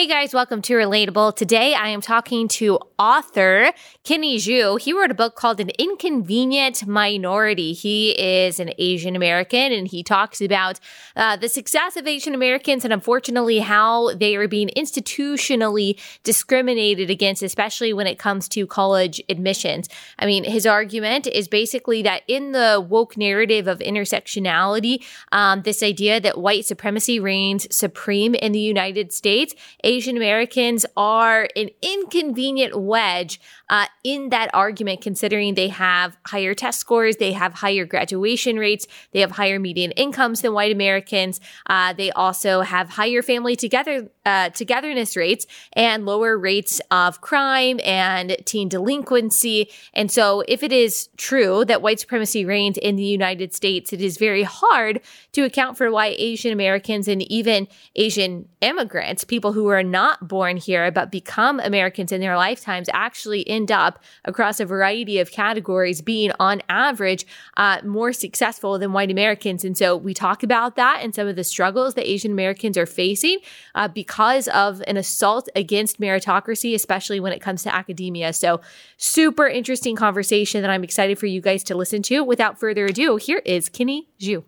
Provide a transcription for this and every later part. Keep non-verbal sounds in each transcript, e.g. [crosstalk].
Hey guys, welcome to Relatable. Today I am talking to author Kenny Xu. He wrote a book called An Inconvenient Minority. He is an Asian American and he talks about uh, the success of Asian Americans and unfortunately how they are being institutionally discriminated against, especially when it comes to college admissions. I mean, his argument is basically that in the woke narrative of intersectionality, um, this idea that white supremacy reigns supreme in the United States Asian Americans are an inconvenient wedge uh, in that argument, considering they have higher test scores, they have higher graduation rates, they have higher median incomes than white Americans. Uh, they also have higher family together uh, togetherness rates and lower rates of crime and teen delinquency. And so, if it is true that white supremacy reigns in the United States, it is very hard to account for why Asian Americans and even Asian immigrants, people who are not born here but become Americans in their lifetimes, actually end up across a variety of categories being, on average, uh, more successful than white Americans. And so, we talk about that and some of the struggles that Asian Americans are facing uh, because of an assault against meritocracy, especially when it comes to academia. So, super interesting conversation that I'm excited for you guys to listen to. Without further ado, here is Kenny Xu.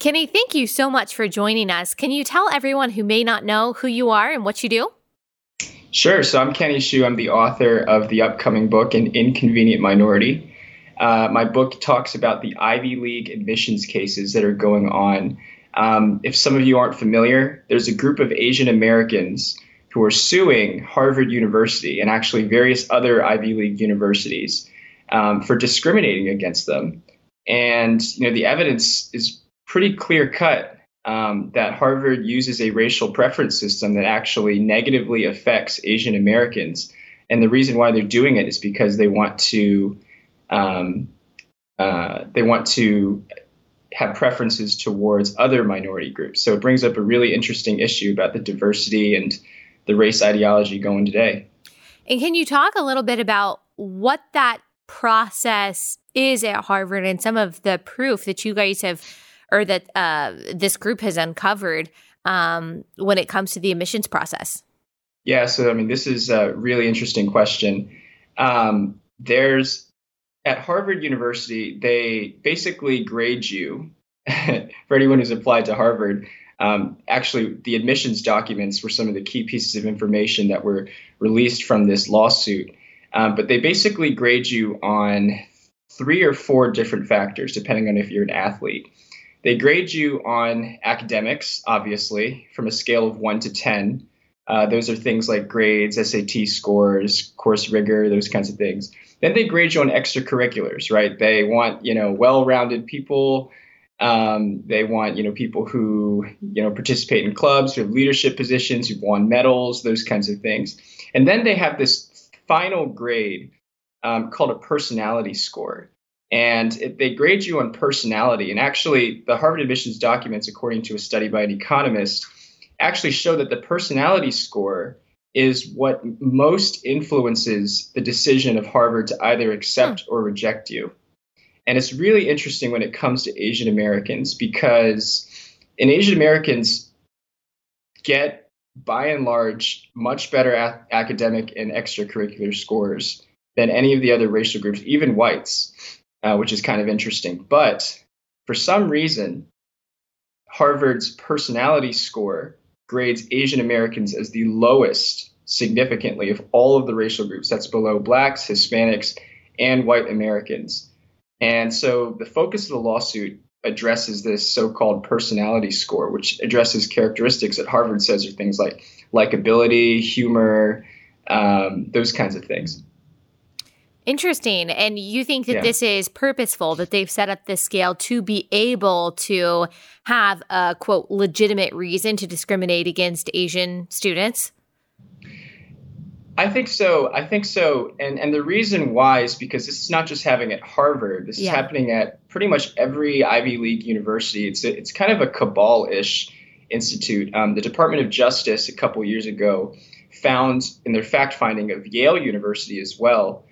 Kenny, thank you so much for joining us. Can you tell everyone who may not know who you are and what you do? Sure. So I'm Kenny Xu. I'm the author of the upcoming book, An Inconvenient Minority. Uh, my book talks about the Ivy League admissions cases that are going on. Um, if some of you aren't familiar, there's a group of Asian Americans who are suing Harvard University and actually various other Ivy League universities um, for discriminating against them. And you know the evidence is pretty clear cut um, that Harvard uses a racial preference system that actually negatively affects Asian Americans. And the reason why they're doing it is because they want to um, uh, they want to have preferences towards other minority groups. So it brings up a really interesting issue about the diversity and the race ideology going today. And can you talk a little bit about what that process is at Harvard and some of the proof that you guys have or that uh, this group has uncovered um, when it comes to the admissions process? Yeah, so I mean, this is a really interesting question. Um, there's at Harvard University, they basically grade you [laughs] for anyone who's applied to Harvard. Um, actually, the admissions documents were some of the key pieces of information that were released from this lawsuit. Um, but they basically grade you on three or four different factors, depending on if you're an athlete. They grade you on academics, obviously, from a scale of one to 10. Uh, those are things like grades, SAT scores, course rigor, those kinds of things. Then they grade you on extracurriculars, right? They want, you know, well-rounded people. Um, they want, you know, people who, you know, participate in clubs, who have leadership positions, who've won medals, those kinds of things. And then they have this final grade um, called a personality score and it, they grade you on personality. And actually, the Harvard admissions documents, according to a study by an economist, actually show that the personality score is what most influences the decision of Harvard to either accept or reject you. And it's really interesting when it comes to Asian Americans because in Asian Americans get by and large much better a- academic and extracurricular scores than any of the other racial groups, even whites uh, which is kind of interesting. But for some reason, Harvard's personality score grades Asian Americans as the lowest significantly of all of the racial groups. That's below blacks, Hispanics, and white Americans. And so the focus of the lawsuit addresses this so-called personality score, which addresses characteristics that Harvard says are things like likability, humor, um, those kinds of things. Interesting. And you think that yeah. this is purposeful, that they've set up this scale to be able to have a quote legitimate reason to discriminate against Asian students? I think so. I think so. And and the reason why is because this is not just happening at Harvard. This yeah. is happening at pretty much every Ivy League university. It's a, it's kind of a cabal-ish institute. Um, the Department of Justice a couple years ago found in their fact finding of Yale University as well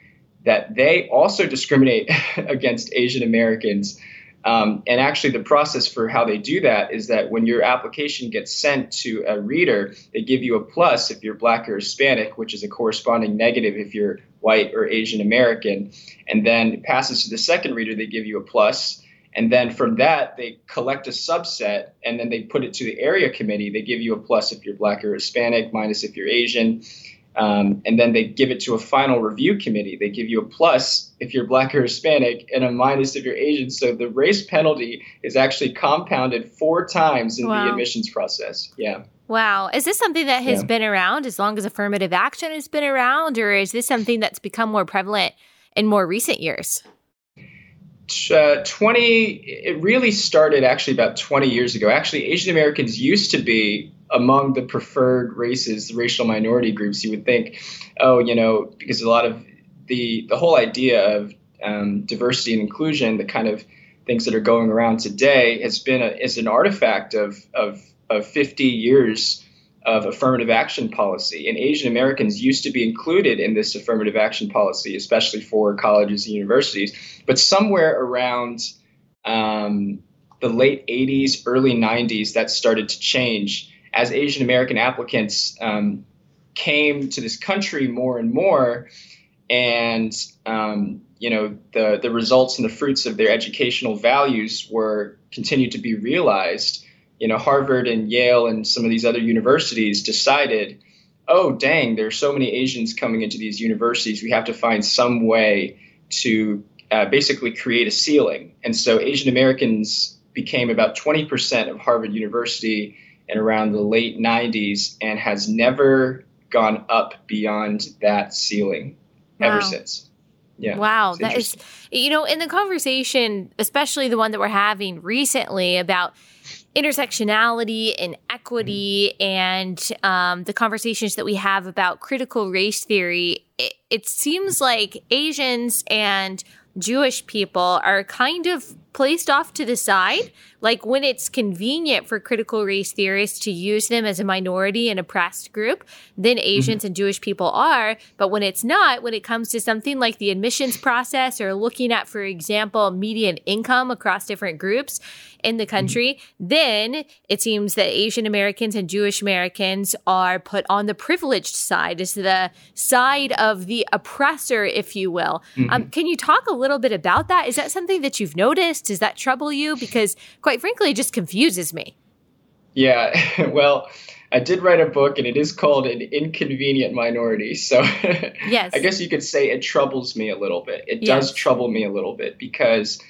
that they also discriminate [laughs] against Asian Americans Um, and actually, the process for how they do that is that when your application gets sent to a reader, they give you a plus if you're black or Hispanic, which is a corresponding negative if you're white or Asian American. And then it passes to the second reader, they give you a plus. And then from that, they collect a subset and then they put it to the area committee. They give you a plus if you're black or Hispanic, minus if you're Asian. Um, and then they give it to a final review committee. They give you a plus if you're black or Hispanic and a minus if you're Asian. So the race penalty is actually compounded four times in wow. the admissions process. Yeah. Wow. Is this something that has yeah. been around as long as affirmative action has been around, or is this something that's become more prevalent in more recent years? Uh, 20, it really started actually about 20 years ago. Actually, Asian Americans used to be among the preferred races, the racial minority groups. You would think, oh, you know, because a lot of the, the whole idea of um, diversity and inclusion, the kind of things that are going around today, has been a, is an artifact of, of of 50 years of affirmative action policy. And Asian Americans used to be included in this affirmative action policy, especially for colleges and universities. But somewhere around um, the late 80s, early 90s, that started to change as Asian American applicants um, came to this country more and more. And um, you know the the results and the fruits of their educational values were continued to be realized you know, Harvard and Yale and some of these other universities decided, oh, dang, there's so many Asians coming into these universities. We have to find some way to uh, basically create a ceiling. And so Asian Americans became about 20% of Harvard University in around the late 90s and has never gone up beyond that ceiling wow. ever since. Yeah. Wow. That is, you know, in the conversation, especially the one that we're having recently about intersectionality and equity and um, the conversations that we have about critical race theory, it, it seems like Asians and Jewish people are kind of placed off to the side. Like when it's convenient for critical race theorists to use them as a minority and oppressed group, then mm-hmm. Asians mm-hmm. and Jewish people are. But when it's not, when it comes to something like the admissions process or looking at, for example, median income across different groups in the mm-hmm. country, then it seems that Asian Americans and Jewish Americans are put on the privileged side, as the side of the oppressor, if you will. Mm-hmm. Um, can you talk a little bit about that? Is that something that you've noticed? Does that trouble you? Because quite frankly, it just confuses me. Yeah, [laughs] well, I did write a book and it is called An Inconvenient Minority. So [laughs] yes. I guess you could say it troubles me a little bit. It yes. does trouble me a little bit because,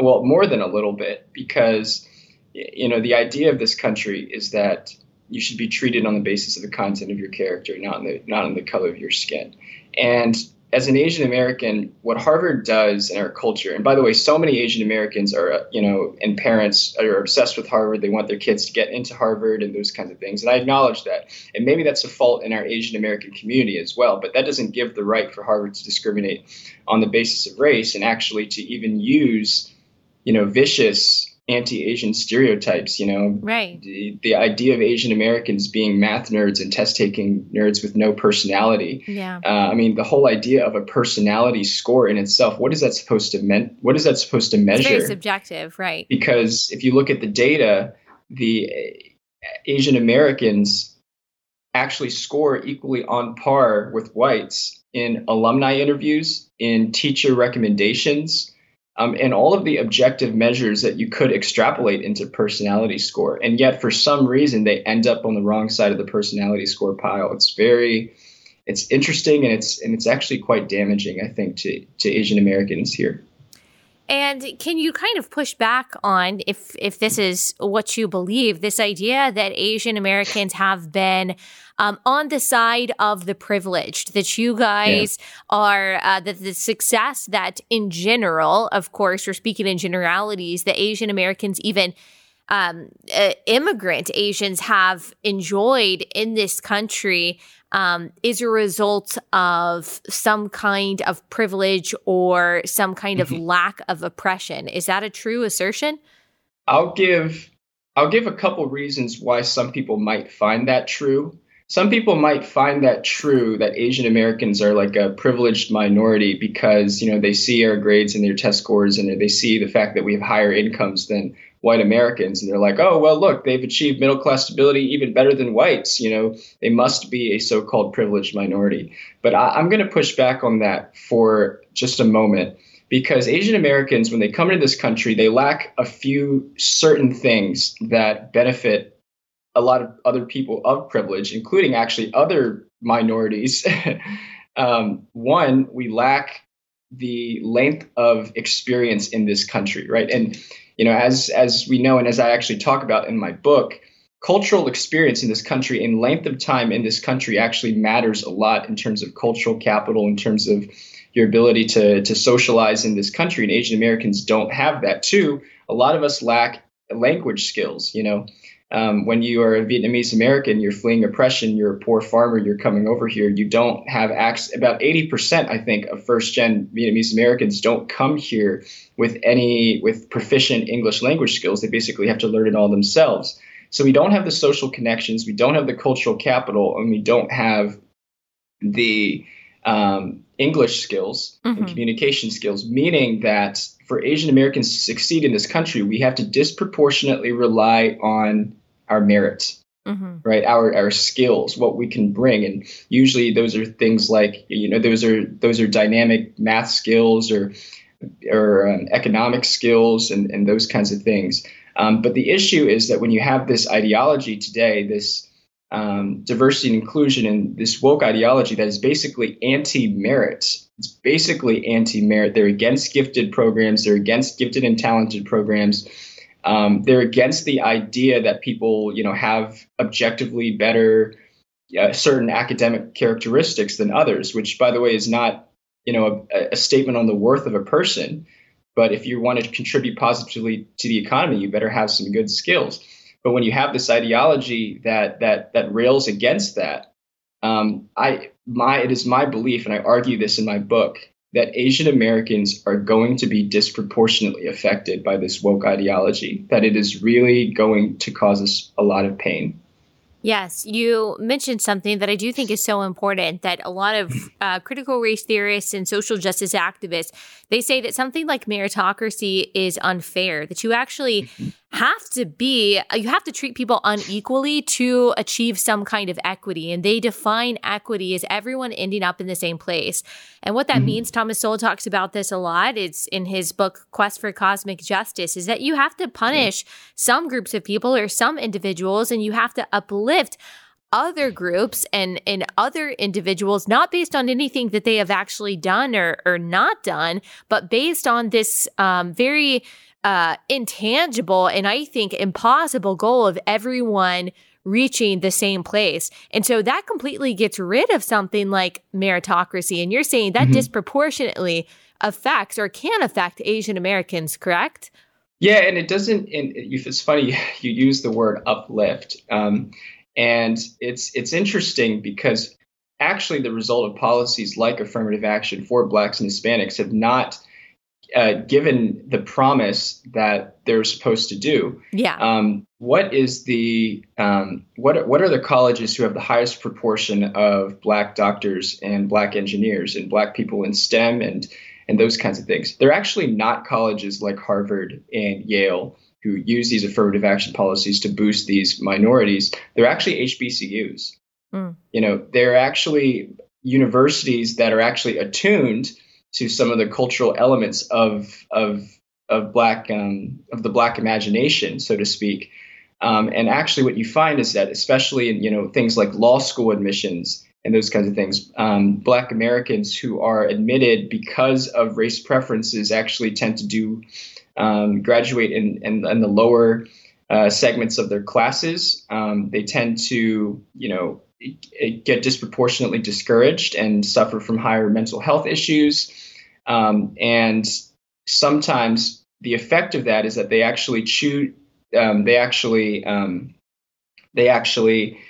well, more than a little bit, because, you know, the idea of this country is that you should be treated on the basis of the content of your character, not on the not on the color of your skin. And as an Asian American, what Harvard does in our culture, and by the way, so many Asian Americans are, you know, and parents are obsessed with Harvard. They want their kids to get into Harvard and those kinds of things. And I acknowledge that. And maybe that's a fault in our Asian American community as well. But that doesn't give the right for Harvard to discriminate on the basis of race and actually to even use, you know, vicious anti-Asian stereotypes. You know, right? The, the idea of Asian Americans being math nerds and test-taking nerds with no personality. Yeah. Uh, I mean, the whole idea of a personality score in itself. What is that supposed to mean? What is that supposed to measure? It's very subjective, right? Because if you look at the data, the Asian Americans actually score equally on par with whites in alumni interviews, in teacher recommendations, um, and all of the objective measures that you could extrapolate into personality score. And yet, for some reason, they end up on the wrong side of the personality score pile. It's very, it's interesting, and it's and it's actually quite damaging, I think, to to Asian Americans here. And can you kind of push back on if if this is what you believe, this idea that Asian Americans have been um, on the side of the privileged, that you guys yeah. are uh, that the success that in general, of course, we're speaking in generalities, that Asian Americans even um, uh, immigrant Asians have enjoyed in this country um, is a result of some kind of privilege or some kind of mm-hmm. lack of oppression. Is that a true assertion? I'll give I'll give a couple reasons why some people might find that true. some people might find that true that Asian Americans are like a privileged minority because you know they see our grades and their test scores and they see the fact that we have higher incomes than white Americans and they're like, oh well, look, they've achieved middle class stability even better than whites. You know, they must be a so-called privileged minority. But I, I'm going to push back on that for just a moment because Asian Americans, when they come into this country, they lack a few certain things that benefit a lot of other people of privilege, including actually other minorities. [laughs] um, one, we lack the length of experience in this country, right? And you know, as as we know, and as I actually talk about in my book, cultural experience in this country and length of time in this country actually matters a lot in terms of cultural capital, in terms of your ability to to socialize in this country. And Asian Americans don't have that too. A lot of us lack language skills. You know, um, when you are a Vietnamese American, you're fleeing oppression, you're a poor farmer, you're coming over here, you don't have access. About 80%, I think, of first gen Vietnamese Americans don't come here with any, with proficient English language skills. They basically have to learn it all themselves. So we don't have the social connections, we don't have the cultural capital, and we don't have the um, English skills mm-hmm. and communication skills, meaning that for Asian Americans to succeed in this country, we have to disproportionately rely on our merits, mm-hmm. right? Our our skills, what we can bring, and usually those are things like you know those are those are dynamic math skills or or um, economic skills and and those kinds of things. Um, but the issue is that when you have this ideology today, this um, diversity and inclusion and this woke ideology that is basically anti-merit. It's basically anti-merit. They're against gifted programs. They're against gifted and talented programs. Um, they're against the idea that people, you know, have objectively better uh, certain academic characteristics than others, which, by the way, is not, you know, a, a, statement on the worth of a person. But if you want to contribute positively to the economy, you better have some good skills. But when you have this ideology that that that rails against that, um, I my it is my belief, and I argue this in my book, that Asian Americans are going to be disproportionately affected by this woke ideology, that it is really going to cause us a lot of pain. Yes, you mentioned something that I do think is so important that a lot of [laughs] uh, critical race theorists and social justice activists they say that something like meritocracy is unfair that you actually mm-hmm have to be, uh, you have to treat people unequally to achieve some kind of equity. And they define equity as everyone ending up in the same place. And what that mm-hmm. means, Thomas Sowell talks about this a lot. It's in his book, Quest for Cosmic Justice, is that you have to punish some groups of people or some individuals and you have to uplift other groups and and other individuals not based on anything that they have actually done or or not done but based on this um, very uh, intangible and I think impossible goal of everyone reaching the same place. And so that completely gets rid of something like meritocracy. And you're saying that mm-hmm. disproportionately affects or can affect Asian Americans, correct? Yeah, and it doesn't. And it's funny [laughs] you use the word uplift, um, and it's it's interesting because actually the result of policies like affirmative action for Blacks and Hispanics have not uh, given the promise that they're supposed to do. Yeah. Um, what is the um, what what are the colleges who have the highest proportion of black doctors and black engineers and black people in STEM and and those kinds of things? They're actually not colleges like Harvard and Yale who use these affirmative action policies to boost these minorities. They're actually HBCUs. Mm. You know, they're actually universities that are actually attuned to some of the cultural elements of of of black um, of the black imagination, so to speak. Um, and actually, what you find is that, especially in you know things like law school admissions and those kinds of things, um, Black Americans who are admitted because of race preferences actually tend to do um, graduate in, in, in the lower uh, segments of their classes. Um, they tend to you know get disproportionately discouraged and suffer from higher mental health issues. Um, and sometimes the effect of that is that they actually choose, um, they actually, um, they actually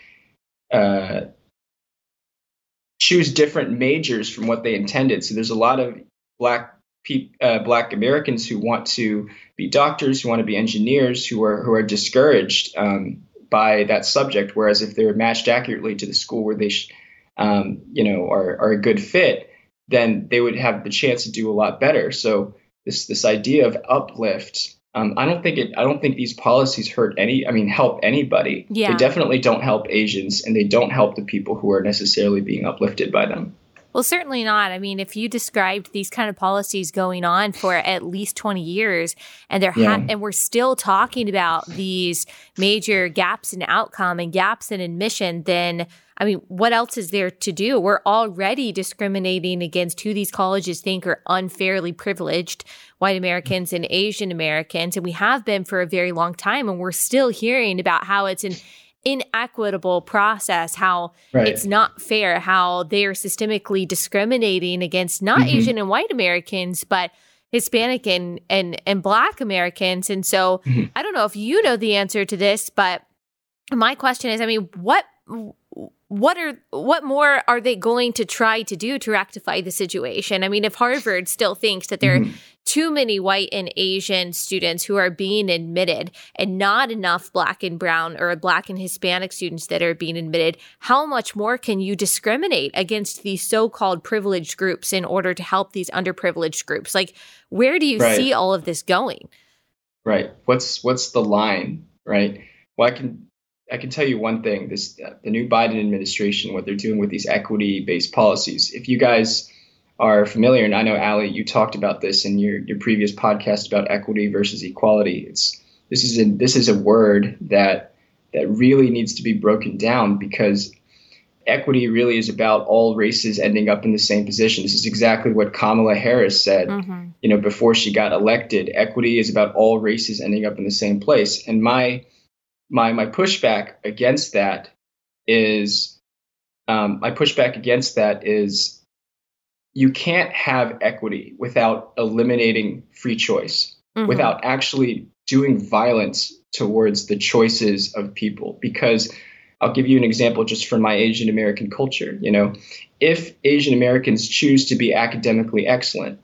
uh, choose different majors from what they intended. So there's a lot of black uh, black Americans who want to be doctors, who want to be engineers, who are who are discouraged um, by that subject. Whereas if they're matched accurately to the school where they, sh- um, you know, are, are a good fit, then they would have the chance to do a lot better. So this this idea of uplift, um, I don't think it. I don't think these policies hurt any. I mean, help anybody. Yeah. They definitely don't help Asians, and they don't help the people who are necessarily being uplifted by them. Well, certainly not. I mean, if you described these kind of policies going on for at least 20 years and they're Yeah. ha- and we're still talking about these major gaps in outcome and gaps in admission, then I mean, what else is there to do? We're already discriminating against who these colleges think are unfairly privileged, white Americans and Asian Americans, and we have been for a very long time and we're still hearing about how it's an inequitable process, how Right. it's not fair how they are systemically discriminating against not Mhm. Asian and white Americans, but Hispanic and and and black Americans. And so Mhm. I don't know if you know the answer to this, but my question is, I mean, what what are what more are they going to try to do to rectify the situation? I mean, if Harvard still thinks that they're Mhm. Too many white and Asian students who are being admitted and not enough black and brown or black and Hispanic students that are being admitted, how much more can you discriminate against these so called privileged groups in order to help these underprivileged groups? Like, where do you Right. see all of this going? Right. What's what's the line? Right. Well, I can I can tell you one thing. This uh, the new Biden administration, what they're doing with these equity-based policies. If you guys are familiar, and I know Allie, you talked about this in your your previous podcast about equity versus equality. It's this is a this is a word that that really needs to be broken down because equity really is about all races ending up in the same position. This is exactly what Kamala Harris said Mm-hmm. you know, before she got elected. Equity is about all races ending up in the same place. And my my my pushback against that is um, my pushback against that is you can't have equity without eliminating free choice, Mhm. without actually doing violence towards the choices of people. Because I'll give you an example just from my Asian American culture. You know, if Asian Americans choose to be academically excellent,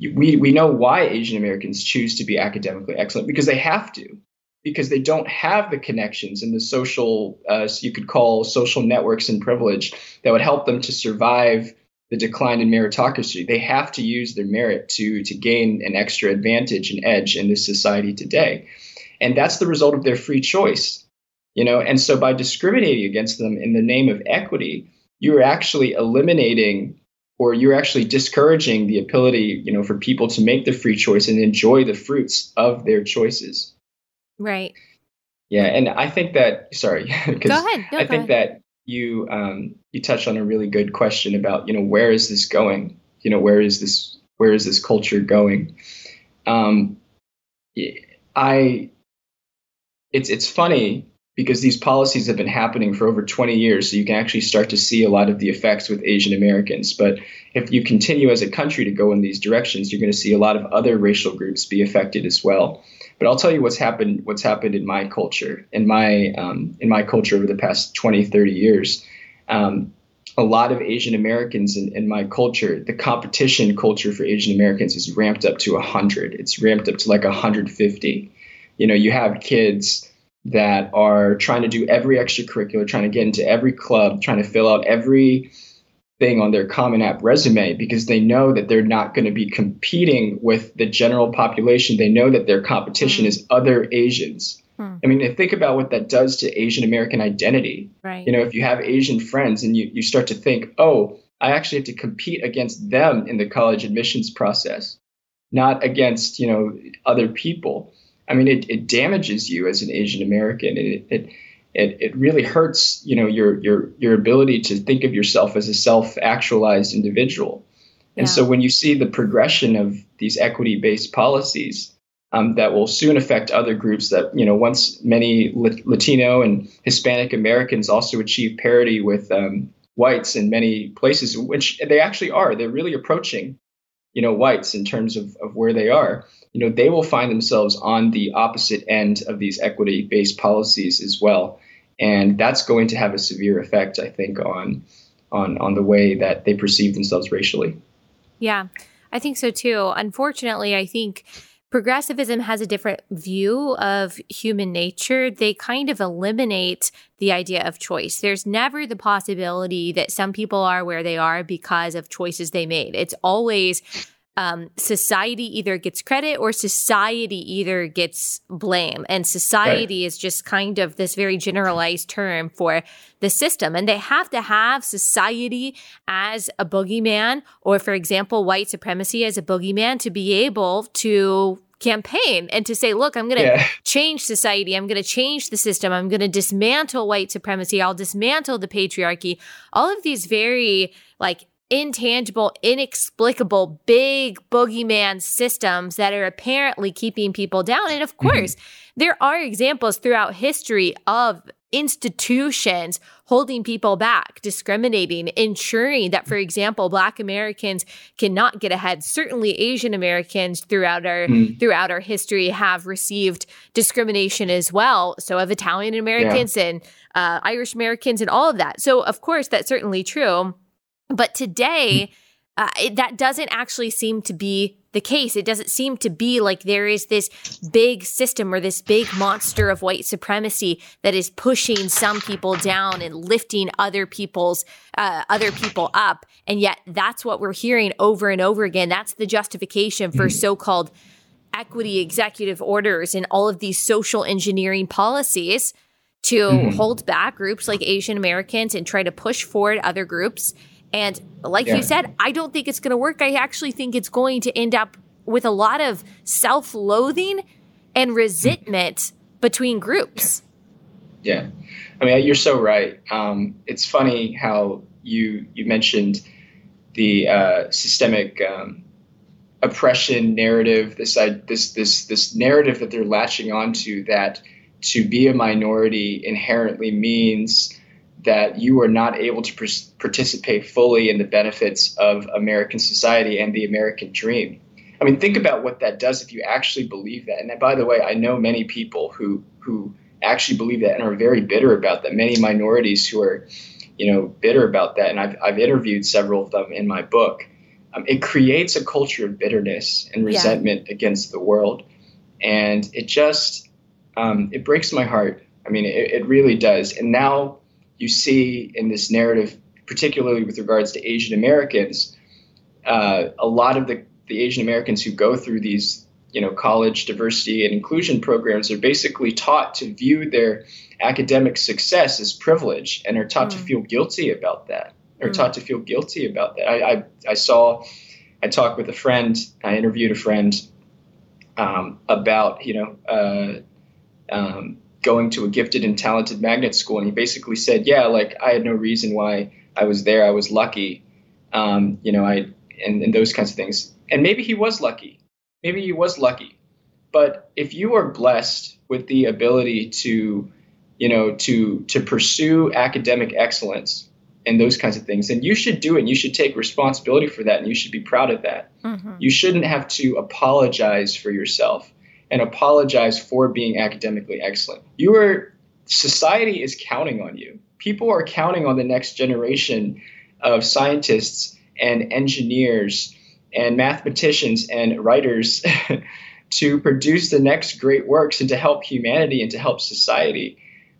we, we know why Asian Americans choose to be academically excellent because they have to, because they don't have the connections and the social, uh, you could call social networks and privilege that would help them to survive the decline in meritocracy. They have to use their merit to, to gain an extra advantage and edge in this society today. And that's the result of their free choice. You know, and so by discriminating against them in the name of equity, you're actually eliminating or you're actually discouraging the ability, you know, for people to make the free choice and enjoy the fruits of their choices. Right. Yeah, and I think that sorry, [laughs] Go because ahead. I go think ahead. that you um, you touched on a really good question about you know where is this going? You know where is this where is this culture going? Um, I it's it's funny because these policies have been happening for over 20 years, so you can actually start to see a lot of the effects with Asian Americans. But if you continue as a country to go in these directions, you're going to see a lot of other racial groups be affected as well. But I'll tell you what's happened. What's happened in my culture, in my um, in my culture over the past 20, 30 years. Um, a lot of Asian Americans in, in my culture, the competition culture for Asian Americans is ramped up to 100. It's ramped up to like 150. You know, you have kids that are trying to do every extracurricular, trying to get into every club, trying to fill out every thing on their Common App resume because they know that they're not going to be competing with the general population. They know that their competition Mm. is other Asians. Hmm. I mean, think about what that does to Asian American identity. Right. You know, if you have Asian friends and you, you start to think, oh, I actually have to compete against them in the college admissions process, not against, you know, other people. I mean, it, it damages you as an Asian American. It, it it it really hurts, you know, your your your ability to think of yourself as a self-actualized individual. And Yeah. so when you see the progression of these equity-based policies um, that will soon affect other groups that, you know, once many Latino and Hispanic Americans also achieve parity with um, whites in many places, which they actually are. They're really approaching, you know, whites in terms of, of where they are. You know, they will find themselves on the opposite end of these equity-based policies as well, and that's going to have a severe effect, I think, on on on the way that they perceive themselves racially. Yeah, I think so too. Unfortunately, I think progressivism has a different view of human nature, they kind of eliminate the idea of choice. There's never the possibility that some people are where they are because of choices they made. It's always um, society either gets credit or society either gets blame. And society right. is just kind of this very generalized term for the system. And they have to have society as a boogeyman, or for example, white supremacy as a boogeyman to be able to campaign and to say, look, I'm going to yeah. change society. I'm going to change the system. I'm going to dismantle white supremacy. I'll dismantle the patriarchy. All of these very like intangible, inexplicable, big boogeyman systems that are apparently keeping people down. And of mm-hmm. course, mm-hmm. there are examples throughout history of institutions holding people back, discriminating, ensuring that, for example, Black Americans cannot get ahead. Certainly, Asian Americans throughout our mm. throughout our history have received discrimination as well. So have Italian Americans yeah. and uh, Irish Americans and all of that. So, of course, that's certainly true. But today, uh, it, that doesn't actually seem to be the case. It doesn't seem to be like there is this big system or this big monster of white supremacy that is pushing some people down and lifting other people's uh, other people up. And yet, that's what we're hearing over and over again. That's the justification for so-called equity executive orders and all of these social engineering policies to mm. hold back groups like Asian Americans and try to push forward other groups and like yeah. you said, I don't think it's going to work. I actually think it's going to end up with a lot of self loathing and resentment between groups. Yeah. I mean, you're so right. Um, it's funny how you you mentioned the uh, systemic um, oppression narrative. This this this this narrative that they're latching onto that to be a minority inherently means that you are not able to participate fully in the benefits of American society and the American dream. I mean, think about what that does if you actually believe that. And by the way, I know many people who who actually believe that and are very bitter about that. Many minorities who are, you know, bitter about that. And I've I've interviewed several of them in my book. Um, it creates a culture of bitterness and resentment yeah. against the world, and it just um, it breaks my heart. I mean, it, it really does. And now you see in this narrative, particularly with regards to Asian Americans, uh, a lot of the, the Asian Americans who go through these you know college diversity and inclusion programs are basically taught to view their academic success as privilege and are taught mm. to feel guilty about that or mm. taught to feel guilty about that I, I, I saw i talked with a friend i interviewed a friend um, about you know uh, um, going to a gifted and talented magnet school and he basically said yeah like i had no reason why i was there. I was lucky. Um, you know i and, and those kinds of things. And maybe he was lucky. Maybe he was lucky. But if you are blessed with the ability to you know to to pursue academic excellence and those kinds of things and you should do it. And you should take responsibility for that and you should be proud of that. Mm-hmm. you shouldn't have to apologize for yourself and apologize for being academically excellent. You are society is counting on you. People are counting on the next generation of scientists and engineers and mathematicians and writers [laughs] to produce the next great works and to help humanity and to help society.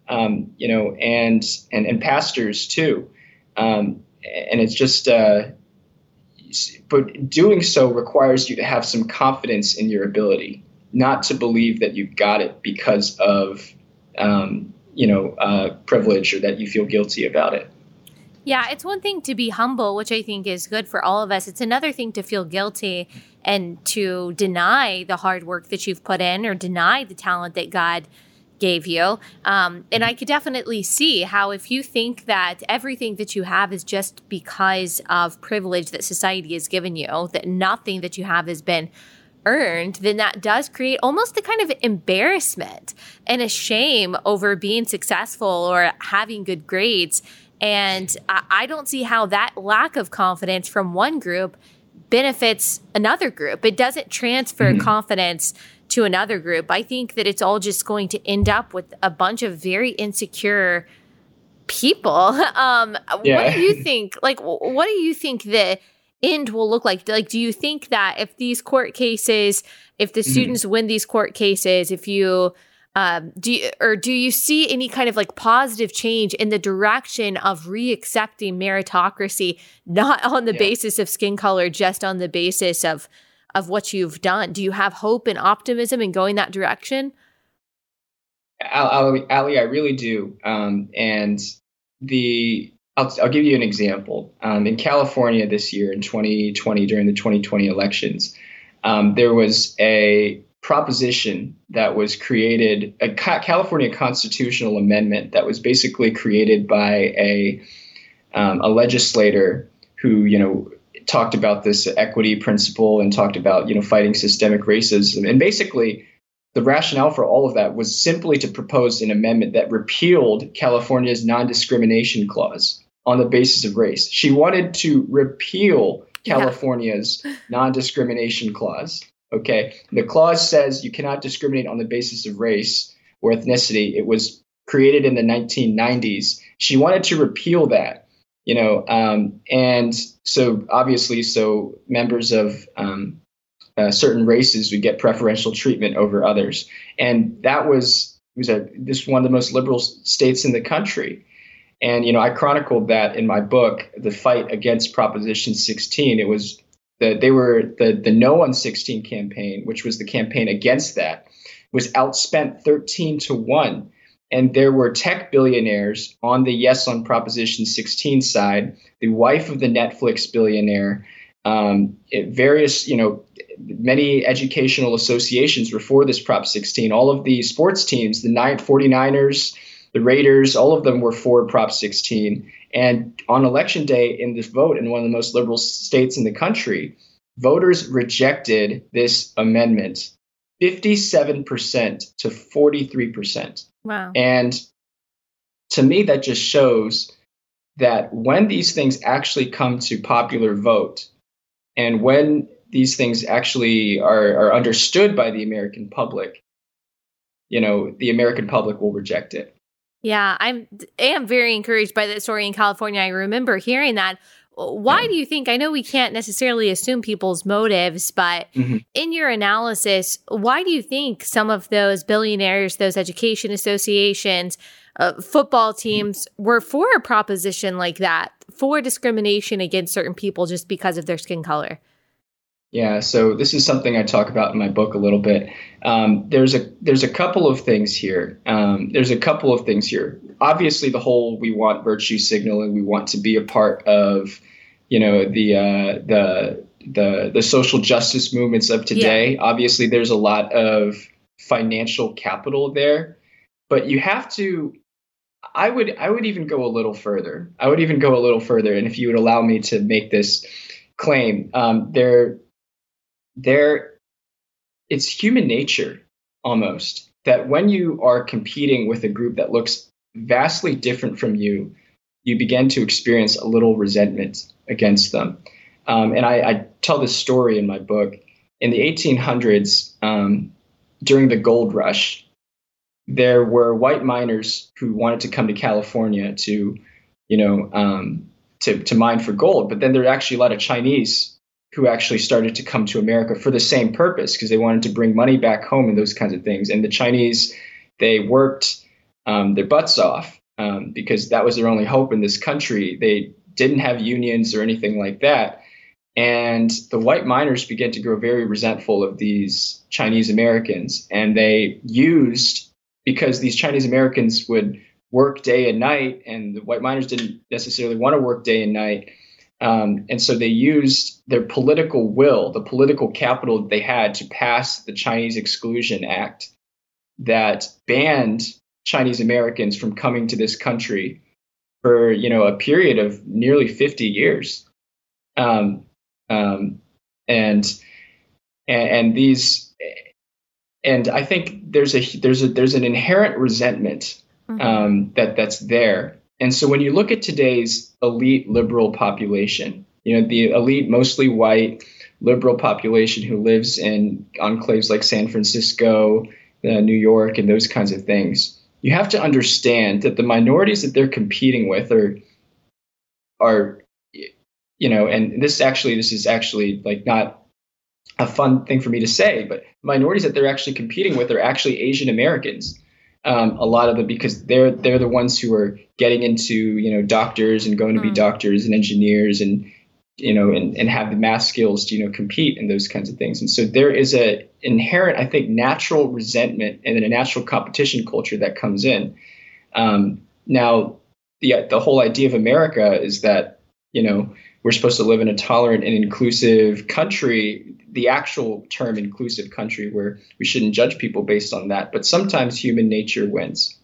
Um, you know, and and and pastors too. Um, and it's just, uh, but doing so requires you to have some confidence in your ability not to believe that you got it because of um, you know uh, privilege or that you feel guilty about it. Yeah, it's one thing to be humble, which I think is good for all of us. It's another thing to feel guilty and to deny the hard work that you've put in or deny the talent that God gave you. Um, and I could definitely see how if you think that everything that you have is just because of privilege that society has given you, that nothing that you have has been earned, then that does create almost a kind of embarrassment and a shame over being successful or having good grades. And I don't see how that lack of confidence from one group benefits another group. It doesn't transfer mm-hmm. confidence to another group. I think that it's all just going to end up with a bunch of very insecure people. [laughs] Um, yeah. What do you think? Like, what do you think that end will look like? Like, do you think that if these court cases, if the mm-hmm. students win these court cases, if you um, do you, or do you see any kind of like positive change in the direction of reaccepting meritocracy, not on the yeah. basis of skin color, just on the basis of of what you've done? Do you have hope and optimism in going that direction? Allie, Allie I really do. Um, and the I'll, I'll give you an example. Um, in California this year, in 2020, during the 2020 elections, um, there was a proposition that was created, a California constitutional amendment that was basically created by a um, a legislator who, you know, talked about this equity principle and talked about, you know, fighting systemic racism. And basically, the rationale for all of that was simply to propose an amendment that repealed California's non discrimination clause on the basis of race. She wanted to repeal California's [laughs] yeah. non discrimination clause. Okay. The clause says you cannot discriminate on the basis of race or ethnicity. It was created in the 1990s. She wanted to repeal that, you know, um, and so obviously, so members of um, uh, certain races would get preferential treatment over others, and that was was a this one of the most liberal states in the country. And you know, I chronicled that in my book, "The Fight Against Proposition 16." It was that they were the the No on 16 campaign, which was the campaign against that, was outspent 13 to one. And there were tech billionaires on the yes on Proposition 16 side. The wife of the Netflix billionaire, um, various, you know, many educational associations were for this Prop 16. All of the sports teams, the 49ers, the Raiders, all of them were for Prop 16. And on election day, in this vote in one of the most liberal states in the country, voters rejected this amendment 57% to 43%. Wow. And to me, that just shows that when these things actually come to popular vote and when these things actually are, are understood by the American public, you know, the American public will reject it. Yeah, I'm am very encouraged by that story in California. I remember hearing that. Why yeah. do you think? I know we can't necessarily assume people's motives, but mm-hmm. in your analysis, why do you think some of those billionaires, those education associations, uh, football mm-hmm. teams were for a proposition like that, for discrimination against certain people just because of their skin color? Yeah, so this is something I talk about in my book a little bit. Um, there's a there's a couple of things here. Um, there's a couple of things here. Obviously, the whole we want virtue signaling, we want to be a part of, you know, the uh, the the the social justice movements of today. Yeah. Obviously, there's a lot of financial capital there, but you have to. I would I would even go a little further. I would even go a little further, and if you would allow me to make this claim, um, there there it's human nature almost that when you are competing with a group that looks vastly different from you, you begin to experience a little resentment against them. Um, and I, I, tell this story in my book. In the 1800s, um, during the gold rush, there were white miners who wanted to come to California to, you know, um, to, to mine for gold. But then there were actually a lot of Chinese who actually started to come to America for the same purpose because they wanted to bring money back home and those kinds of things. And the Chinese, they worked um, their butts off um, because that was their only hope in this country. They didn't have unions or anything like that. And the white miners began to grow very resentful of these Chinese Americans. And they used, because these Chinese Americans would work day and night, and the white miners didn't necessarily want to work day and night um, and so they used their political will, the political capital that they had to pass the Chinese Exclusion Act that banned Chinese Americans from coming to this country for you know a period of nearly 50 years. Um, um, and, and and these and I think there's a there's a there's an inherent resentment mm-hmm. um, that that's there and so when you look at today's elite liberal population, you know, the elite, mostly white liberal population who lives in enclaves like San Francisco, uh, New York, and those kinds of things, you have to understand that the minorities that they're competing with are are you know, and this actually this is actually like not a fun thing for me to say, but minorities that they're actually competing with are actually Asian Americans. Um, a lot of them because they're they're the ones who are getting into you know doctors and going to be mm. doctors and engineers and you know and, and have the math skills to you know compete and those kinds of things and so there is a inherent i think natural resentment and then a natural competition culture that comes in um, now the the whole idea of america is that you know we're supposed to live in a tolerant and inclusive country the actual term inclusive country where we shouldn't judge people based on that. But sometimes human nature wins.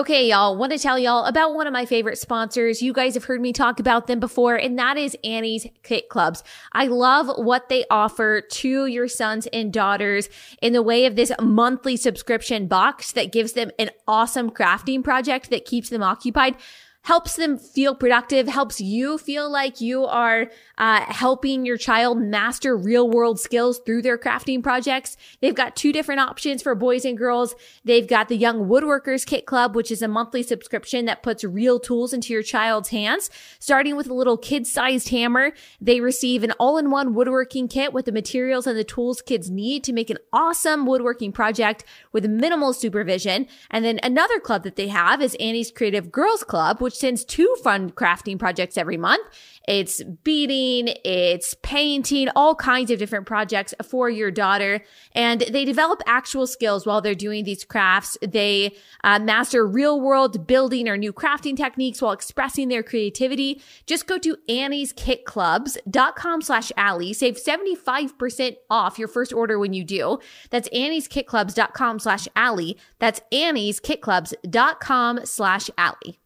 Okay, y'all, want to tell y'all about one of my favorite sponsors. You guys have heard me talk about them before, and that is Annie's Kit Clubs. I love what they offer to your sons and daughters in the way of this monthly subscription box that gives them an awesome crafting project that keeps them occupied helps them feel productive, helps you feel like you are uh, helping your child master real world skills through their crafting projects. They've got two different options for boys and girls. They've got the Young Woodworkers Kit Club, which is a monthly subscription that puts real tools into your child's hands. Starting with a little kid sized hammer, they receive an all in one woodworking kit with the materials and the tools kids need to make an awesome woodworking project with minimal supervision. And then another club that they have is Annie's Creative Girls Club, which sends two fun crafting projects every month. It's beading, it's painting, all kinds of different projects for your daughter. And they develop actual skills while they're doing these crafts. They uh, master real world building or new crafting techniques while expressing their creativity. Just go to annieskitclubs.com slash Allie. Save 75% off your first order when you do. That's annieskitclubs.com slash Allie. That's annieskitclubs.com slash Allie.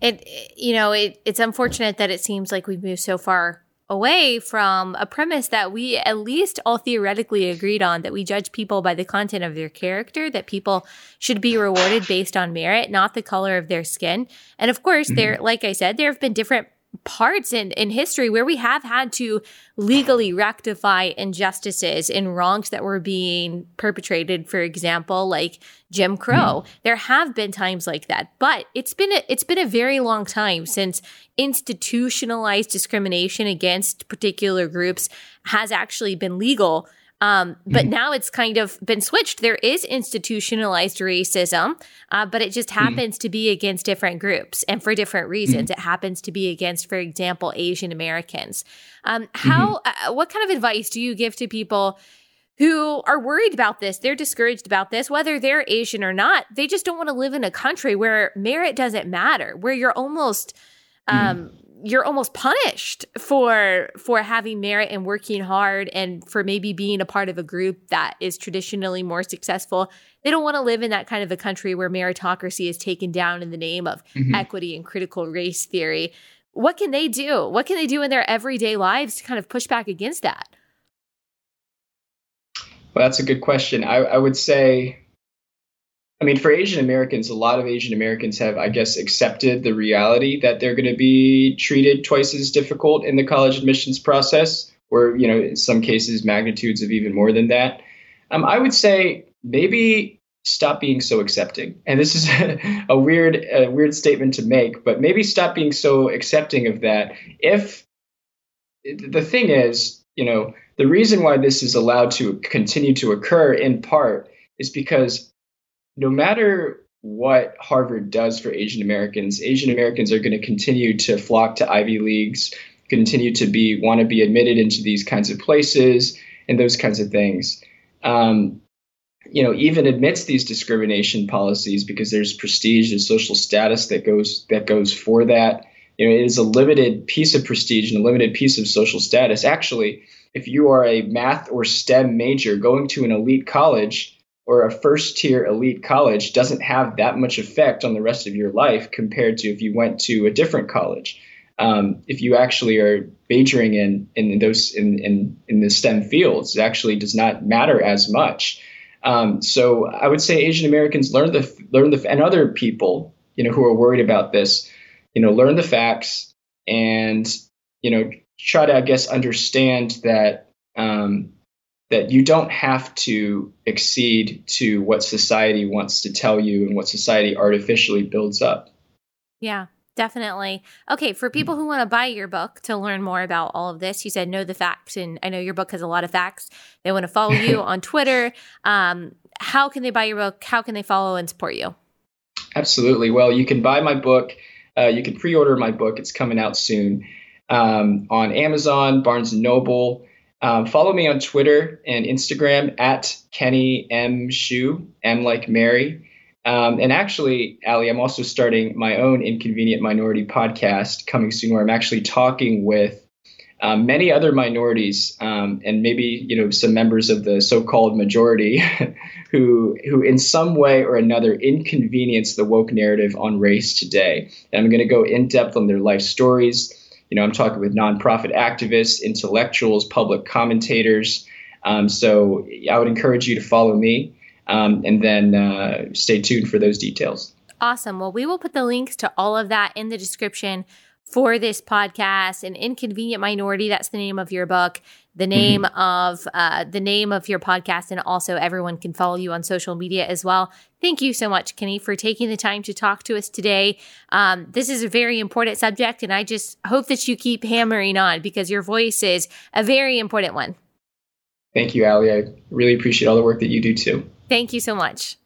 It, you know, it, it's unfortunate that it seems like we've moved so far away from a premise that we at least all theoretically agreed on that we judge people by the content of their character, that people should be rewarded based on merit, not the color of their skin. And of course, mm-hmm. there, like I said, there have been different parts in, in history where we have had to legally rectify injustices and wrongs that were being perpetrated for example like jim crow mm-hmm. there have been times like that but it's been a, it's been a very long time since institutionalized discrimination against particular groups has actually been legal um, but mm-hmm. now it's kind of been switched. There is institutionalized racism, uh, but it just mm-hmm. happens mm-hmm. to be against different groups and for different reasons. Mm-hmm. It happens to be against, for example, Asian Americans. Um, how? Mm-hmm. Uh, what kind of advice do you give to people? Who are worried about this? They're discouraged about this, whether they're Asian or not. They just don't want to live in a country where merit doesn't matter, where you're almost mm-hmm. um, you're almost punished for for having merit and working hard and for maybe being a part of a group that is traditionally more successful. They don't want to live in that kind of a country where meritocracy is taken down in the name of mm-hmm. equity and critical race theory. What can they do? What can they do in their everyday lives to kind of push back against that? Well that's a good question. I, I would say I mean, for Asian Americans, a lot of Asian Americans have, I guess, accepted the reality that they're going to be treated twice as difficult in the college admissions process, or, you know, in some cases, magnitudes of even more than that. Um, I would say maybe stop being so accepting. And this is a, [laughs] a weird, a weird statement to make, but maybe stop being so accepting of that. If the thing is, you know, the reason why this is allowed to continue to occur in part is because no matter what Harvard does for Asian Americans, Asian Americans are going to continue to flock to Ivy Leagues, continue to be want to be admitted into these kinds of places and those kinds of things. Um, you know, even admits these discrimination policies because there's prestige and social status that goes that goes for that. You know, it is a limited piece of prestige and a limited piece of social status. Actually, if you are a math or STEM major going to an elite college, or a first tier elite college doesn't have that much effect on the rest of your life compared to if you went to a different college. Um, if you actually are majoring in in those in, in in the STEM fields, it actually does not matter as much. Um, so I would say Asian Americans learn the learn the and other people you know who are worried about this, you know, learn the facts and you know try to I guess understand that um, that you don't have to accede to what society wants to tell you and what society artificially builds up. Yeah. Definitely. Okay, for people who want to buy your book to learn more about all of this, you said know the facts, and I know your book has a lot of facts. They want to follow you [laughs] on Twitter. Um, how can they buy your book? How can they follow and support you? Absolutely. Well, you can buy my book. Uh, you can pre-order my book. It's coming out soon um, on Amazon, Barnes and Noble. Um, follow me on Twitter and Instagram at Kenny M Xu, M like Mary. Um, and actually, Allie, I'm also starting my own Inconvenient Minority podcast coming soon, where I'm actually talking with um, many other minorities um, and maybe you know some members of the so-called majority [laughs] who who in some way or another inconvenience the woke narrative on race today. And I'm going to go in depth on their life stories you know, I'm talking with nonprofit activists, intellectuals, public commentators. Um, so I would encourage you to follow me um, and then uh, stay tuned for those details. Awesome. Well, we will put the links to all of that in the description for this podcast. An inconvenient minority. That's the name of your book. The name mm-hmm. of uh, the name of your podcast, and also everyone can follow you on social media as well. Thank you so much, Kenny, for taking the time to talk to us today. Um, this is a very important subject, and I just hope that you keep hammering on because your voice is a very important one. Thank you, Allie. I really appreciate all the work that you do too. Thank you so much.